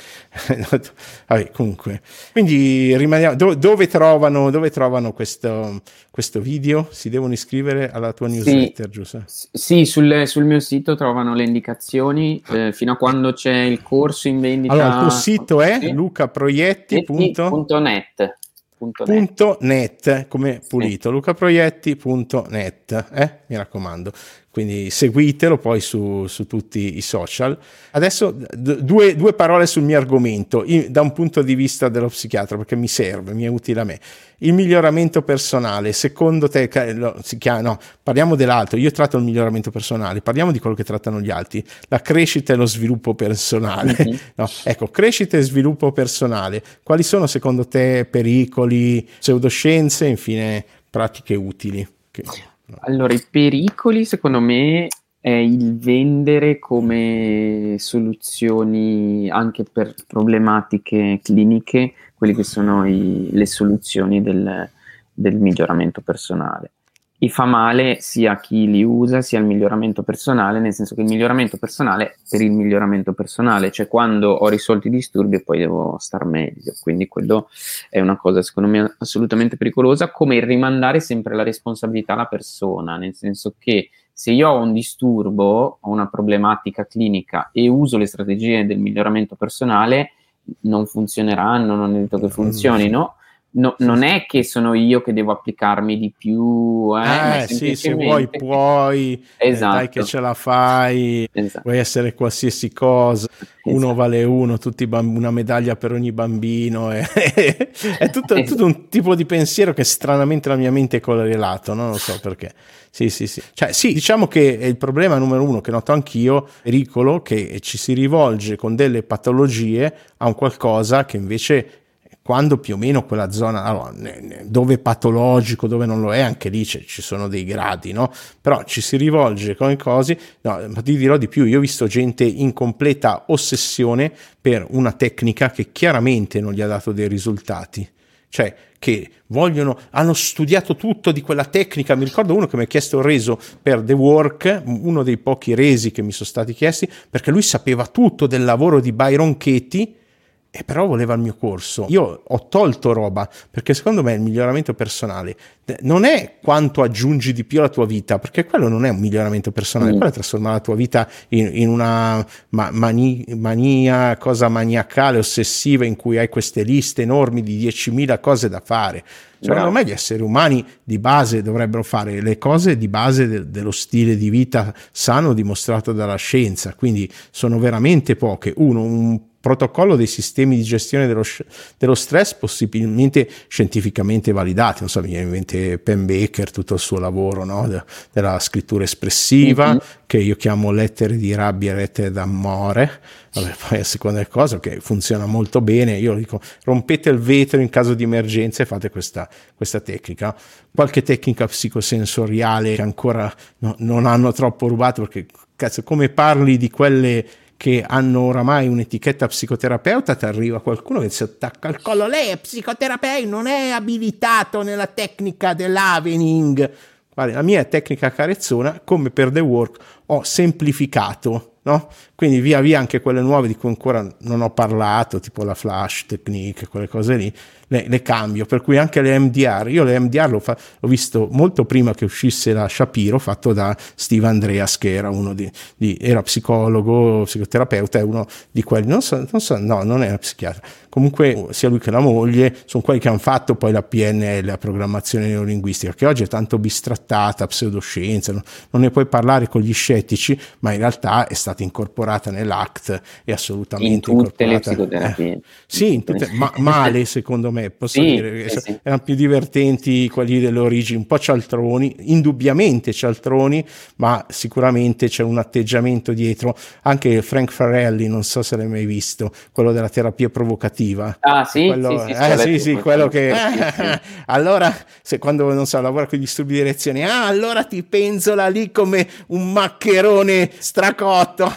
(laughs) Vabbè, comunque, quindi rimaniamo, dove, dove trovano, dove trovano questo, questo, video? Si devono iscrivere alla tua newsletter, sì, giusto? Sì, sul, sul, mio sito trovano le indicazioni eh, fino a quando c'è il corso in vendita. Allora, il tuo sito è sì. lucaproietti.net Punto net come pulito, sì. lucaproietti.net, eh? mi raccomando quindi seguitelo poi su, su tutti i social. Adesso d- due, due, parole sul mio argomento, in, da un punto di vista dello psichiatra, perché mi serve, mi è utile a me. Il miglioramento personale, secondo te, no, si chiama, no, parliamo dell'altro, io tratto il miglioramento personale, parliamo di quello che trattano gli altri, la crescita e lo sviluppo personale. Mm-hmm. (laughs) No, ecco, crescita e sviluppo personale, quali sono secondo te pericoli, pseudoscienze, infine pratiche utili? Allora, i pericoli secondo me è il vendere come soluzioni anche per problematiche cliniche, quelle che sono i, le soluzioni del, del miglioramento personale e fa male sia a chi li usa sia al miglioramento personale, nel senso che il miglioramento personale per il miglioramento personale, cioè quando ho risolto i disturbi e poi devo star meglio. Quindi quello è una cosa secondo me assolutamente pericolosa, come il rimandare sempre la responsabilità alla persona, nel senso che se io ho un disturbo, ho una problematica clinica e uso le strategie del miglioramento personale, non funzioneranno, non è detto che funzionino No, non è che sono io che devo applicarmi di più, eh, eh sì, se vuoi puoi, esatto. eh, dai che esatto. ce la fai, esatto. puoi essere qualsiasi cosa, uno esatto. vale uno, tutti bamb- una medaglia per ogni bambino, eh. (laughs) è tutto, tutto, un tipo di pensiero che stranamente la mia mente è correlato, non lo so perché. Sì, sì, sì. Cioè, sì, diciamo che il problema numero uno che noto anch'io, pericolo, che ci si rivolge con delle patologie a un qualcosa che invece quando più o meno quella zona allora, dove è patologico, dove non lo è, anche lì ci sono dei gradi, no? Però ci si rivolge con cose, no, ma ti dirò di più, io ho visto gente in completa ossessione per una tecnica che chiaramente non gli ha dato dei risultati. Cioè, che vogliono, hanno studiato tutto di quella tecnica. Mi ricordo uno che mi ha chiesto il reso per The Work, uno dei pochi resi che mi sono stati chiesti, perché lui sapeva tutto del lavoro di Byron Katie e però voleva il mio corso. Io ho tolto roba perché secondo me il miglioramento personale non è quanto aggiungi di più alla tua vita, perché quello non è un miglioramento personale, mm. quello è trasformare la tua vita in, in una ma- mani- mania, cosa maniacale, ossessiva in cui hai queste liste enormi di 10.000 cose da fare. Secondo me gli esseri umani di base dovrebbero fare le cose di base de- dello stile di vita sano dimostrato dalla scienza, quindi sono veramente poche. Uno, un protocollo dei sistemi di gestione dello, dello, stress possibilmente scientificamente validati, non so, mi viene in mente Penn Baker, tutto il suo lavoro no? De, della scrittura espressiva, mm-hmm. che io chiamo lettere di rabbia lettere d'amore, Vabbè, (laughs) poi a seconda cosa che funziona molto bene, io dico rompete il vetro in caso di emergenza e fate questa, questa tecnica. Qualche tecnica psicosensoriale che ancora no, non hanno troppo rubato perché cazzo come parli di quelle che hanno oramai un'etichetta psicoterapeuta, ti arriva qualcuno che si attacca al collo, lei è psicoterapeuta, non è abilitato nella tecnica dell'avening. Guarda, la mia tecnica carezzona, come per The Work, ho semplificato, no? Quindi via via anche quelle nuove di cui ancora non ho parlato, tipo la flash technique, quelle cose lì, le, le, cambio, per cui anche le MDR, io le MDR l'ho, fa, l'ho, visto molto prima che uscisse la Shapiro, fatto da Steve Andreas, che era uno di, di era psicologo, psicoterapeuta, è uno di quelli, non so, non so, no, non era psichiatra, comunque sia lui che la moglie, sono quelli che hanno fatto poi la PNL, la programmazione neurolinguistica, che oggi è tanto bistrattata, pseudoscienza, no? non ne puoi parlare con gli scettici, ma in realtà è stata incorporata nell'ACT e assolutamente in tutte le psicoterapie. Eh, sì, tutte, ma (laughs) male secondo me, posso sì, dire, sì, sì. erano più divertenti quelli delle origini, un po' cialtroni, indubbiamente cialtroni, ma sicuramente c'è un atteggiamento dietro, anche Frank Farelli, non so se l'hai mai visto, quello della terapia provocativa. Ah sì? Quello, sì, eh, sì, sì, quello che... (laughs) allora, se quando, non so, lavora con gli disturbi di direzione, ah, allora ti penzola lì come un maccherone stracotto,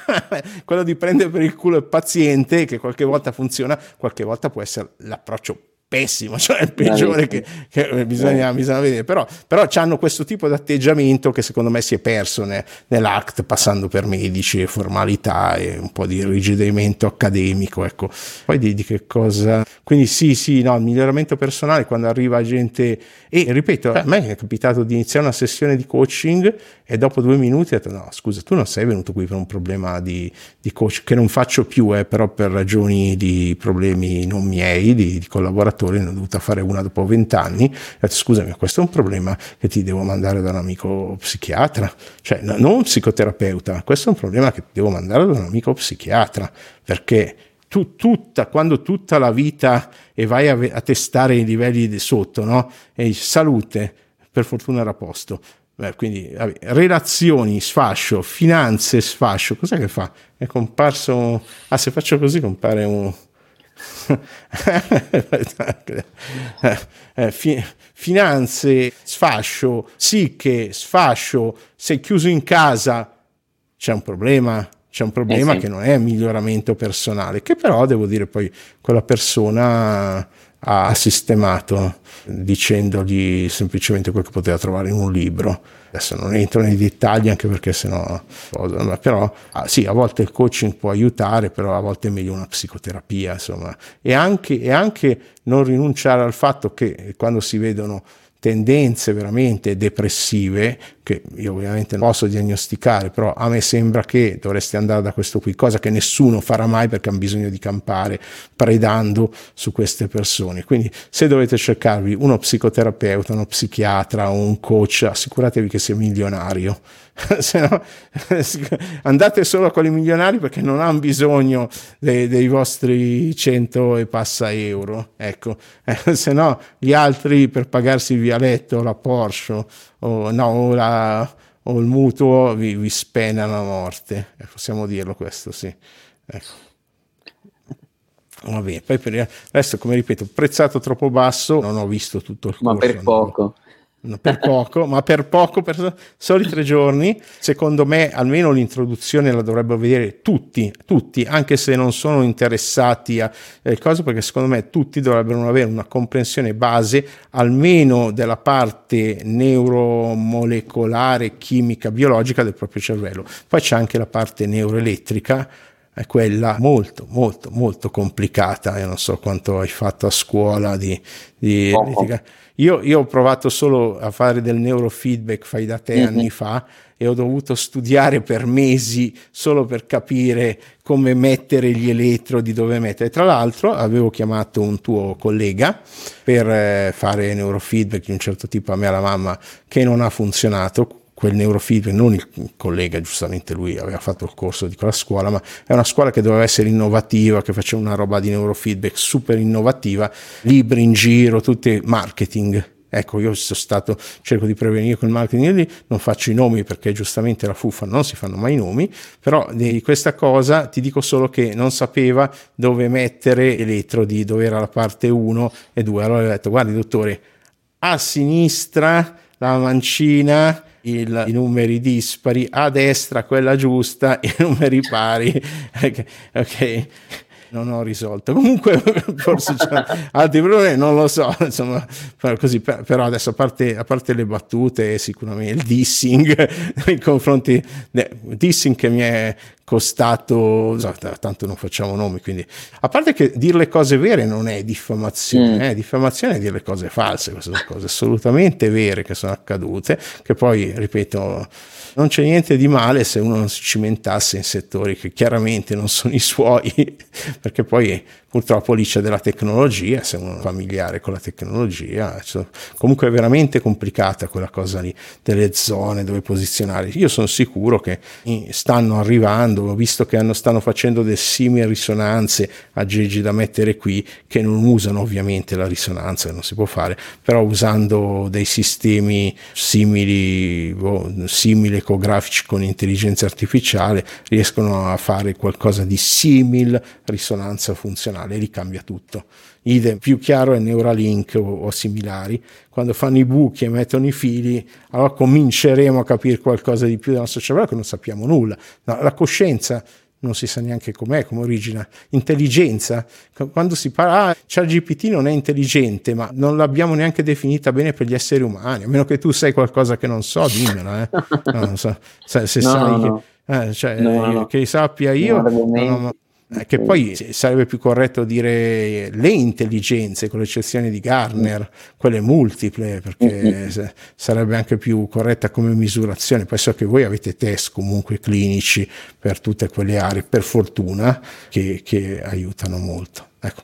(laughs) quello di prendere per il culo il paziente, che qualche volta funziona, qualche volta può essere l'approccio pessimo, (laughs) cioè il peggiore che, che bisogna, bisogna, vedere, però, però hanno questo tipo di atteggiamento che secondo me si è perso ne, nell'act passando per medici e formalità e un po' di rigidimento accademico, ecco. Poi di, di che cosa... Quindi sì, sì, no, il miglioramento personale quando arriva gente... E ripeto, a me è capitato di iniziare una sessione di coaching e dopo due minuti ho detto no, scusa, tu non sei venuto qui per un problema di, di coach che non faccio più, eh, però per ragioni di problemi non miei, di, di collaborazione lavoratori, ne ho dovuta fare una dopo vent'anni, ho detto scusami, questo è un problema che ti devo mandare da un amico psichiatra, cioè non un psicoterapeuta, questo è un problema che ti devo mandare da un amico psichiatra, perché tu, tutta, quando tutta la vita e vai a, a testare i livelli di sotto, no? E salute, per fortuna era a posto. Beh, quindi vabbè, relazioni, sfascio, finanze, sfascio, cos'è che fa? È comparso, ah se faccio così compare un, finanze, sfascio, psiche, sfascio, sei chiuso in casa, c'è un problema, c'è un problema eh sì. che non è miglioramento personale, che però devo dire poi quella persona ha sistemato dicendogli semplicemente quel che poteva trovare in un libro. Adesso non entro nei dettagli anche perché sennò, però ah, sì, a volte il coaching può aiutare, però a volte è meglio una psicoterapia, insomma, e anche, e anche non rinunciare al fatto che quando si vedono tendenze veramente depressive, che io ovviamente non posso diagnosticare, però a me sembra che dovresti andare da questo qui, cosa che nessuno farà mai perché hanno bisogno di campare predando su queste persone. Quindi se dovete cercarvi uno psicoterapeuta, uno psichiatra o un coach, assicuratevi che sia milionario (laughs) no (laughs) andate solo con i milionari perché non hanno bisogno dei, dei vostri 100 e passa euro ecco. Eh, se no gli altri per pagarsi il vialetto la Porsche o, no, o, la, o il mutuo vi, vi spenano a morte. Eh, possiamo dirlo questo sì. Ecco. Va bene, poi per resto, come ripeto, prezzato troppo basso, non ho visto tutto il corso. Ma per poco per poco, ma per poco, per soli tre giorni. Secondo me, almeno l'introduzione la dovrebbero vedere tutti, tutti, anche se non sono interessati a eh, cose, perché secondo me tutti dovrebbero avere una comprensione base almeno della parte neuromolecolare, chimica, biologica del proprio cervello. Poi c'è anche la parte neuroelettrica è quella molto, molto, molto complicata. Io non so quanto hai fatto a scuola di, di io, io, ho provato solo a fare del neurofeedback fai da te mm-hmm. anni fa e ho dovuto studiare per mesi solo per capire come mettere gli elettrodi, dove mettere. Tra l'altro avevo chiamato un tuo collega per eh, fare neurofeedback di un certo tipo a me alla mamma che non ha funzionato quel neurofeedback, non il collega, giustamente lui aveva fatto il corso di quella scuola, ma è una scuola che doveva essere innovativa, che faceva una roba di neurofeedback super innovativa, libri in giro, tutti marketing. Ecco, io sono stato, cerco di prevenire quel marketing lì, non faccio i nomi perché giustamente la fuffa non si fanno mai i nomi, però di questa cosa ti dico solo che non sapeva dove mettere elettrodi, dove era la parte 1 e 2. Allora ho detto, guardi dottore, a sinistra la mancina il, i numeri dispari, a destra quella giusta, (laughs) i numeri pari. (laughs) ok. okay non ho risolto. Comunque, (laughs) forse c'è altri problemi, non lo so. Insomma, così, però adesso a parte, a parte le battute, sicuramente il dissing nei confronti, dissing che mi è costato, tanto non facciamo nomi, quindi a parte che dire le cose vere non è diffamazione, mm. eh, diffamazione è dire le cose false, queste sono cose assolutamente vere che sono accadute, che poi, ripeto, non c'è niente di male se uno non si cimentasse in settori che chiaramente non sono i suoi, (laughs) perché poi purtroppo lì c'è della tecnologia, è familiare con la tecnologia, cioè, comunque è veramente complicata quella cosa lì, delle zone dove posizionare. Io sono sicuro che stanno arrivando, ho visto che hanno, stanno facendo delle simili risonanze aggeggi da mettere qui, che non usano ovviamente la risonanza, che non si può fare, però usando dei sistemi simili, oh, simili ecografici con intelligenza artificiale, riescono a fare qualcosa di simile risonanza funzionale funzionale, li cambia tutto. Idem, più chiaro è Neuralink o, o, similari. Quando fanno i buchi e mettono i fili, allora cominceremo a capire qualcosa di più del nostro cervello che non sappiamo nulla. No, la coscienza non si sa neanche com'è, come origina. Intelligenza, quando si parla, ah, ChatGPT non è intelligente, ma non l'abbiamo neanche definita bene per gli esseri umani, a meno che tu sai qualcosa che non so, dimmelo. Eh. No, non so, se, se (laughs) no, sai no, che, eh, cioè, no, che sappia io... Eh, che poi sarebbe più corretto dire le intelligenze, con l'eccezione di Garner, quelle multiple, perché mm-hmm. sarebbe anche più corretta come misurazione. Poi so che voi avete test comunque clinici per tutte quelle aree, per fortuna, che, che aiutano molto. Ecco.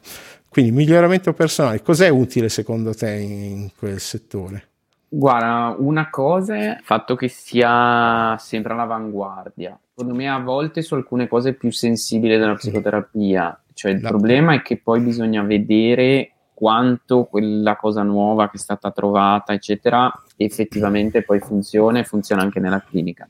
Quindi miglioramento personale, cos'è utile secondo te in quel settore? Guarda, una cosa è il fatto che sia sempre all'avanguardia. Secondo me a volte su alcune cose più sensibili della psicoterapia, cioè il La... problema è che poi bisogna vedere quanto quella cosa nuova che è stata trovata, eccetera, effettivamente poi funziona e funziona anche nella clinica.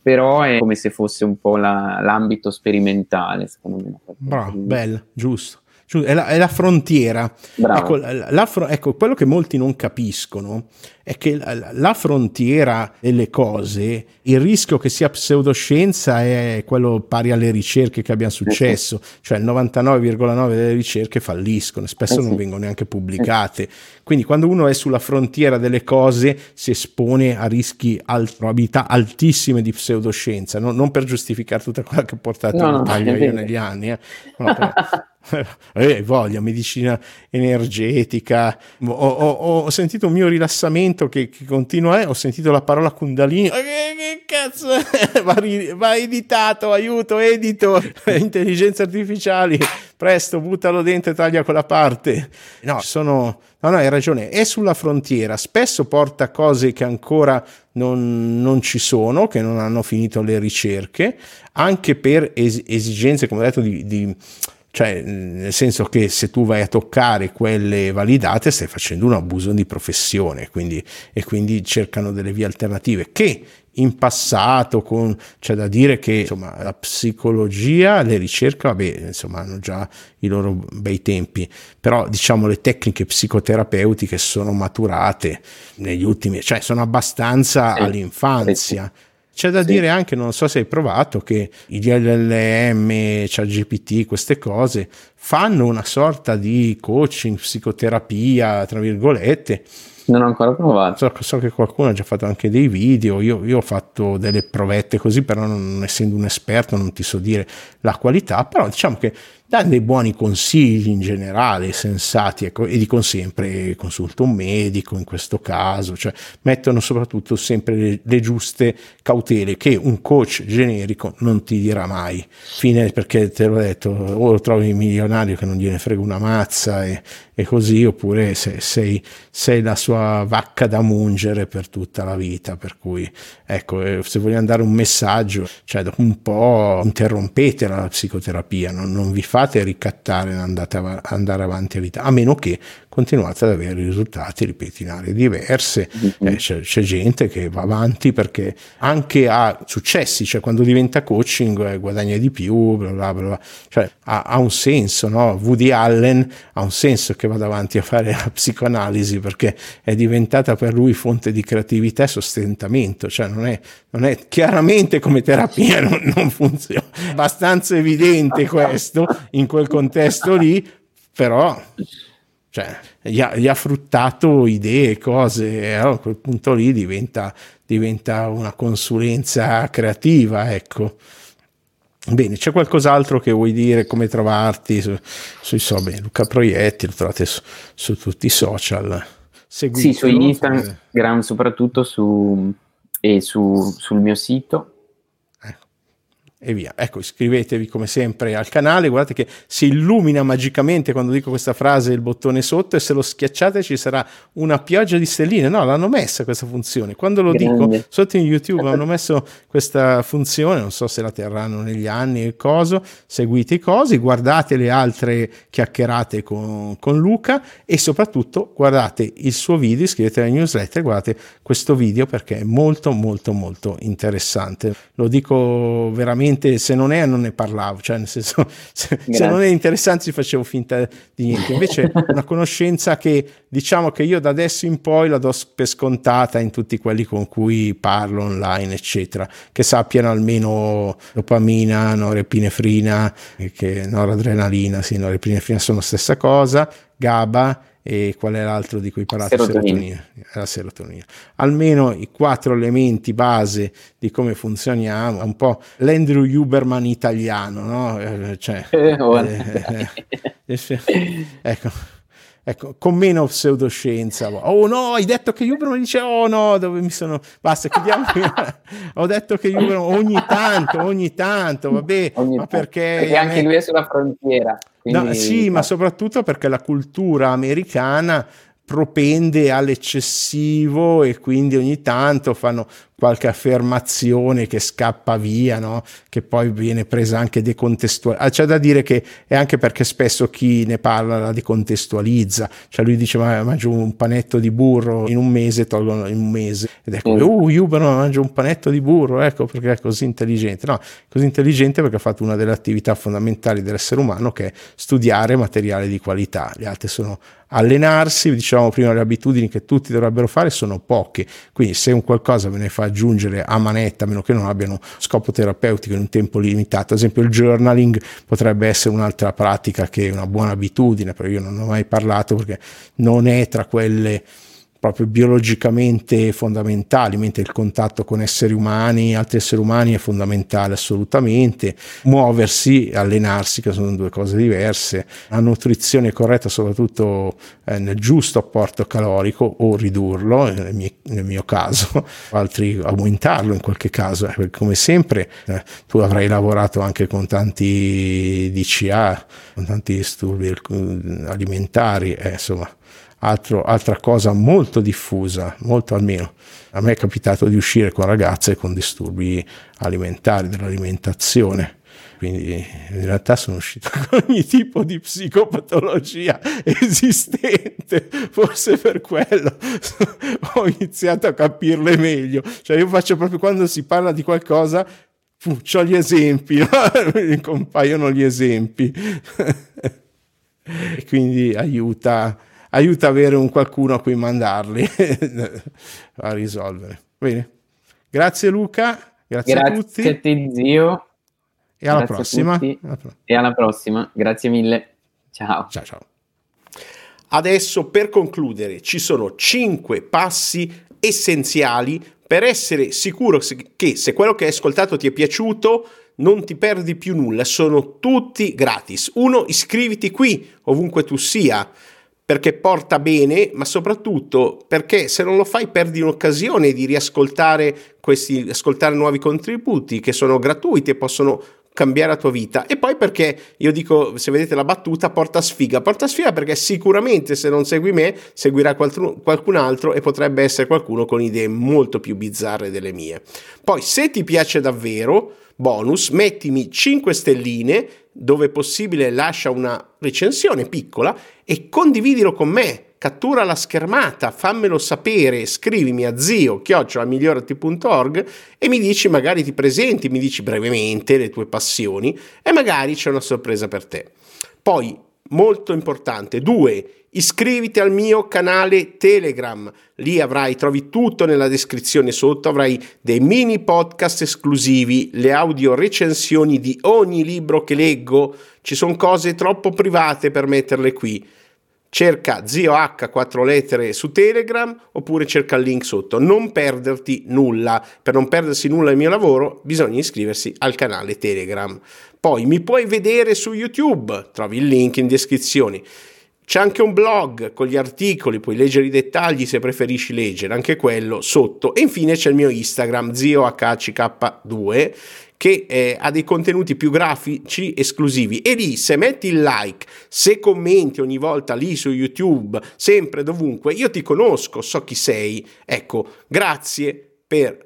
Però è come se fosse un po' la, l'ambito sperimentale, secondo me. Bravo, bello, giusto è la, è la frontiera. Ecco, la, ecco, quello che molti non capiscono è che la, la, frontiera delle cose, il rischio che sia pseudoscienza è quello pari alle ricerche che abbiamo successo, cioè il 99,9 delle ricerche falliscono, spesso eh non vengono neanche pubblicate. Quindi quando uno è sulla frontiera delle cose si espone a rischi, al, probabilità altissime di pseudoscienza, no? non per giustificare tutta quella che ho portato no, in Italia no, io negli anni. Eh. No, però, (laughs) (laughs) eh, voglia, medicina energetica. Ho, ho, ho, sentito un mio rilassamento che, che continua, eh, ho sentito la parola Kundalini. Che, che cazzo? (laughs) va, va editato, aiuto, edito, (laughs) intelligenze artificiali. Presto, buttalo dentro e taglia quella parte. No, sono. No, no, hai ragione. È sulla frontiera. Spesso porta cose che ancora non, non ci sono, che non hanno finito le ricerche, anche per es- esigenze, come ho detto, di, di cioè nel senso che se tu vai a toccare quelle validate stai facendo un abuso di professione quindi, e quindi cercano delle vie alternative che in passato con, c'è da dire che insomma, la psicologia, le ricerche vabbè, insomma, hanno già i loro bei tempi però diciamo le tecniche psicoterapeutiche sono maturate negli ultimi cioè sono abbastanza all'infanzia c'è da sì. dire anche, non so se hai provato, che i DLLM, ChatGPT, queste cose fanno una sorta di coaching, psicoterapia, tra virgolette. Non ho ancora provato. So, so, che qualcuno ha già fatto anche dei video, io, io, ho fatto delle provette così, però non essendo un esperto non ti so dire la qualità, però diciamo che danno dei buoni consigli in generale, sensati, ecco, e dicono sempre consulta un medico in questo caso, cioè mettono soprattutto sempre le, le, giuste cautele che un coach generico non ti dirà mai. Fine perché te l'ho detto, o lo trovi milionario che non gliene frega una mazza e, e così, oppure se, sei, sei, la sua vacca da mungere per tutta la vita. Per cui, ecco, eh, se vogliamo dare un messaggio, cioè dopo un po' interrompete la psicoterapia, non, non vi fate ricattare e andate av- andare avanti a vita, a meno che continuate ad avere risultati, ripeto, in aree diverse. Mm-hmm. Eh, c'è, c'è, gente che va avanti perché anche ha successi, cioè quando diventa coaching eh, guadagna di più, bla bla bla, cioè ha, ha un senso, no? Woody Allen ha un senso che vada avanti a fare la psicoanalisi perché è diventata per lui fonte di creatività e sostentamento, cioè non è, non è chiaramente come terapia, (laughs) non, non funziona, è abbastanza evidente questo in quel contesto lì, però cioè, gli ha, gli ha fruttato idee, cose, e allora a quel punto lì diventa, diventa una consulenza creativa, ecco. Bene, c'è qualcos'altro che vuoi dire, come trovarti su, sui so, bene, Luca Proietti, lo trovate su, su tutti i social. Seguitelo. Sì, su Instagram soprattutto su, e su, sul mio sito e via. Ecco, iscrivetevi come sempre al canale, guardate che si illumina magicamente quando dico questa frase il bottone sotto e se lo schiacciate ci sarà una pioggia di stelline. No, l'hanno messa questa funzione. Quando lo Grande. dico sotto in YouTube hanno messo questa funzione, non so se la terranno negli anni e coso, seguite i cosi, guardate le altre chiacchierate con, con Luca e soprattutto guardate il suo video, iscrivetevi alla newsletter, guardate questo video perché è molto molto molto interessante. Lo dico veramente veramente se non è non ne parlavo, cioè nel senso (laughs) se, se non è interessante facevo finta di niente. Invece una conoscenza che diciamo che io da adesso in poi la do per scontata in tutti quelli con cui parlo online, eccetera, che sappiano almeno dopamina, norepinefrina, che noradrenalina, sì, norepinefrina sono la stessa cosa, GABA e qual è l'altro di cui parlate? Serotonina. serotonina. La serotonina. Almeno i quattro elementi base di come funzioniamo, un po' l'Andrew Huberman italiano, no? Eh, cioè, eh, eh, eh, eh (laughs) ecco. Ecco, con meno pseudoscienza. Oh no, hai detto che Huberman dice oh no, dove mi sono... Basta, chiudiamo. (laughs) Ho detto che Huberman ogni tanto, ogni tanto, vabbè, (laughs) ogni ma perché... Perché anche lui è sulla frontiera. Quindi... No, sì, ma soprattutto perché la cultura americana propende all'eccessivo e quindi ogni tanto fanno qualche affermazione che scappa via, no? che poi viene presa anche decontestualizzata. Ah, c'è da dire che è anche perché spesso chi ne parla la decontestualizza, cioè lui dice ma mangio un panetto di burro in un mese, tolgono in un mese ed ecco, mm. uh, Uber mangio un panetto di burro, ecco perché è così intelligente. No, così intelligente perché ha fatto una delle attività fondamentali dell'essere umano che è studiare materiale di qualità. Le altre sono allenarsi, dicevamo prima le abitudini che tutti dovrebbero fare sono poche, quindi se un qualcosa ve ne fa aggiungere a manetta, a meno che non abbiano scopo terapeutico in un tempo limitato. Ad esempio il journaling potrebbe essere un'altra pratica che è una buona abitudine, però io non ho mai parlato perché non è tra quelle proprio biologicamente fondamentali, mentre il contatto con esseri umani, altri esseri umani è fondamentale assolutamente, muoversi, allenarsi, che sono due cose diverse, la nutrizione corretta soprattutto eh, nel giusto apporto calorico o ridurlo, nel mio, nel mio caso, (laughs) altri aumentarlo in qualche caso, eh, come sempre eh, tu avrai lavorato anche con tanti DCA, con tanti disturbi eh, alimentari, eh, insomma Altro, altra cosa molto diffusa, molto almeno a me è capitato di uscire con ragazze con disturbi alimentari, dell'alimentazione. Quindi in realtà sono uscito (laughs) con ogni tipo di psicopatologia esistente, forse per quello (laughs) ho iniziato a capirle meglio. Cioè io faccio proprio quando si parla di qualcosa, ho gli esempi, (laughs) mi compaiono gli esempi. e quindi aiuta aiuta avere un qualcuno a cui mandarli (laughs) a risolvere. Bene. Grazie Luca, grazie, grazie a tutti. Grazie a te zio. E alla prossima. E alla prossima, grazie mille. Ciao. Ciao ciao. Adesso per concludere ci sono 5 passi essenziali per essere sicuro che se quello che hai ascoltato ti è piaciuto non ti perdi più nulla, sono tutti gratis. Uno, iscriviti qui ovunque tu sia perché porta bene, ma soprattutto perché se non lo fai perdi un'occasione di riascoltare questi, ascoltare nuovi contributi che sono gratuiti e possono cambiare la tua vita. E poi perché io dico, se vedete la battuta, porta sfiga. Porta sfiga perché sicuramente se non segui me, seguirà qualcun altro e potrebbe essere qualcuno con idee molto più bizzarre delle mie. Poi, se ti piace davvero, bonus, mettimi 5 stelline, dove possibile lascia una recensione piccola e condividilo con me. Cattura la schermata, fammelo sapere, scrivimi a zio chiocciolamigliorati.org e mi dici, magari ti presenti, mi dici brevemente le tue passioni e magari c'è una sorpresa per te. Poi, molto importante, due, iscriviti al mio canale Telegram, lì avrai, trovi tutto nella descrizione sotto, avrai dei mini podcast esclusivi, le audio recensioni di ogni libro che leggo, ci sono cose troppo private per metterle qui. Cerca Zio H 4 lettere su Telegram oppure cerca il link sotto. Non perderti nulla. Per non perdersi nulla del mio lavoro bisogna iscriversi al canale Telegram. Poi mi puoi vedere su YouTube, trovi il link in descrizione. C'è anche un blog con gli articoli, puoi leggere i dettagli se preferisci leggere, anche quello sotto. E infine c'è il mio Instagram, ziohck2, che eh, ha dei contenuti più grafici esclusivi. E lì, se metti il like, se commenti ogni volta lì su YouTube, sempre dovunque, io ti conosco, so chi sei. Ecco, grazie per